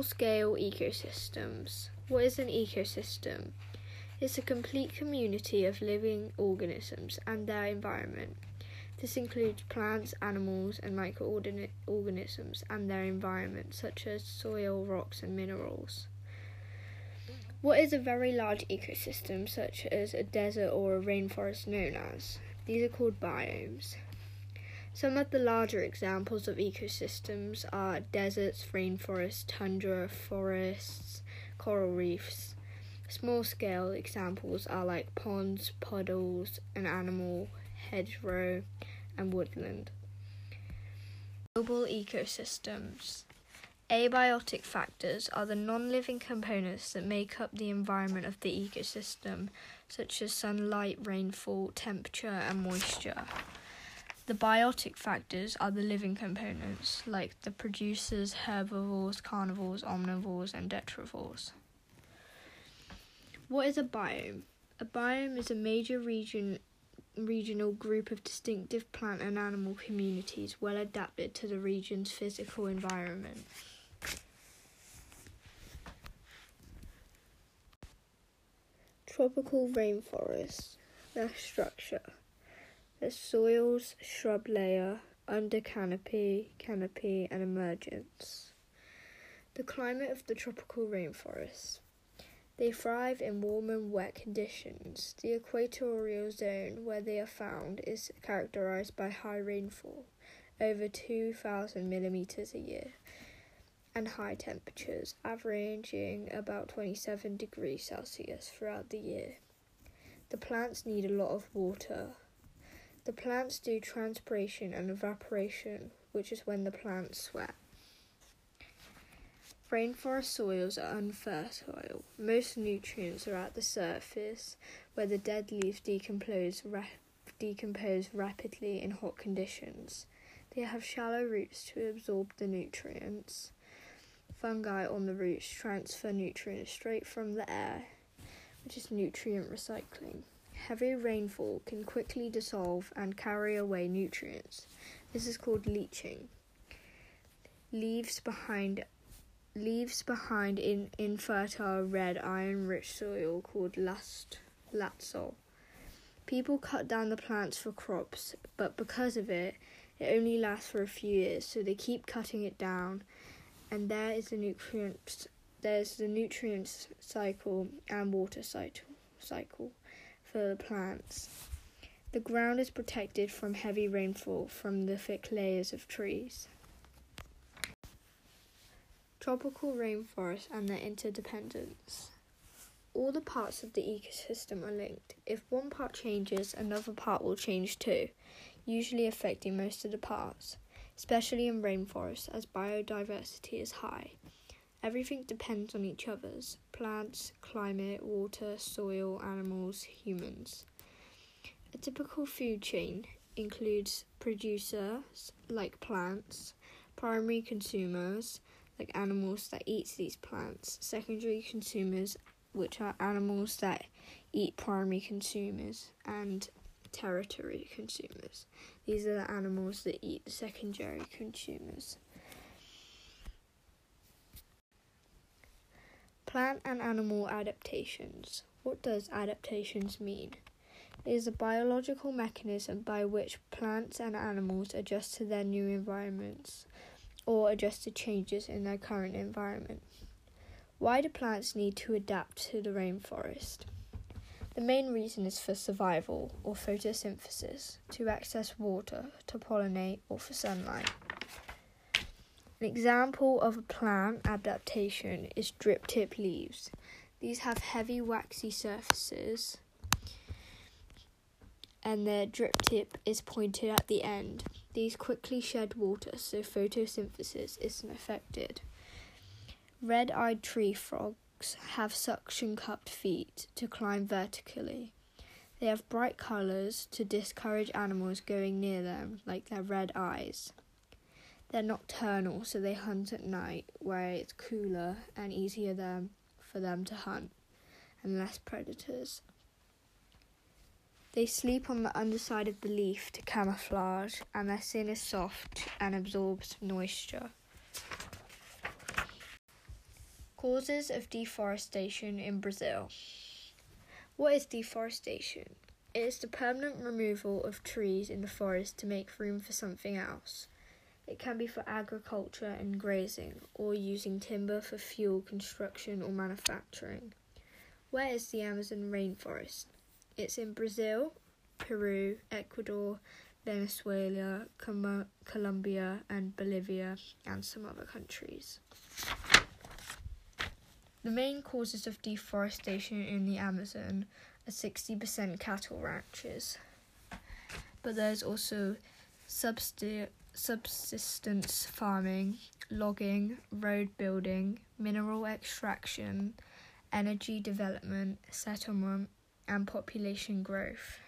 Small scale ecosystems. What is an ecosystem? It's a complete community of living organisms and their environment. This includes plants, animals, and microorganisms and their environment, such as soil, rocks, and minerals. What is a very large ecosystem, such as a desert or a rainforest, known as? These are called biomes. Some of the larger examples of ecosystems are deserts, rainforests, tundra, forests, coral reefs. Small scale examples are like ponds, puddles, an animal, hedgerow, and woodland. Global ecosystems. Abiotic factors are the non living components that make up the environment of the ecosystem, such as sunlight, rainfall, temperature, and moisture. The biotic factors are the living components, like the producers, herbivores, carnivores, omnivores, and detrivores. What is a biome? A biome is a major region regional group of distinctive plant and animal communities well adapted to the region's physical environment. Tropical rainforests. Their structure. The soils, shrub layer, under canopy, canopy, and emergence. The climate of the tropical rainforests. They thrive in warm and wet conditions. The equatorial zone where they are found is characterized by high rainfall, over 2,000 millimeters a year, and high temperatures, averaging about 27 degrees Celsius throughout the year. The plants need a lot of water. The plants do transpiration and evaporation, which is when the plants sweat. Rainforest soils are unfertile. Most nutrients are at the surface, where the dead leaves decompose, ra- decompose rapidly in hot conditions. They have shallow roots to absorb the nutrients. Fungi on the roots transfer nutrients straight from the air, which is nutrient recycling. Heavy rainfall can quickly dissolve and carry away nutrients. This is called leaching. Leaves behind leaves behind in infertile red iron rich soil called last latsol. People cut down the plants for crops, but because of it, it only lasts for a few years, so they keep cutting it down, and there is the nutrients there's the nutrients cycle and water cycle cycle for plants. The ground is protected from heavy rainfall from the thick layers of trees. Tropical rainforests and their interdependence. All the parts of the ecosystem are linked. If one part changes, another part will change too, usually affecting most of the parts, especially in rainforests as biodiversity is high. Everything depends on each other's plants, climate, water, soil, animals, humans. A typical food chain includes producers, like plants, primary consumers, like animals that eat these plants, secondary consumers, which are animals that eat primary consumers, and tertiary consumers. These are the animals that eat the secondary consumers. Plant and animal adaptations. What does adaptations mean? It is a biological mechanism by which plants and animals adjust to their new environments or adjust to changes in their current environment. Why do plants need to adapt to the rainforest? The main reason is for survival or photosynthesis, to access water, to pollinate, or for sunlight. An example of a plant adaptation is drip tip leaves. These have heavy waxy surfaces and their drip tip is pointed at the end. These quickly shed water, so photosynthesis isn't affected. Red eyed tree frogs have suction cupped feet to climb vertically. They have bright colours to discourage animals going near them, like their red eyes. They're nocturnal, so they hunt at night, where it's cooler and easier them, for them to hunt, and less predators. They sleep on the underside of the leaf to camouflage, and their skin is soft and absorbs moisture. Causes of deforestation in Brazil. What is deforestation? It is the permanent removal of trees in the forest to make room for something else. It can be for agriculture and grazing, or using timber for fuel, construction, or manufacturing. Where is the Amazon rainforest? It's in Brazil, Peru, Ecuador, Venezuela, Com- Colombia, and Bolivia, and some other countries. The main causes of deforestation in the Amazon are 60% cattle ranches, but there's also substi- subsistence farming, logging, road building, mineral extraction, energy development, settlement, and population growth.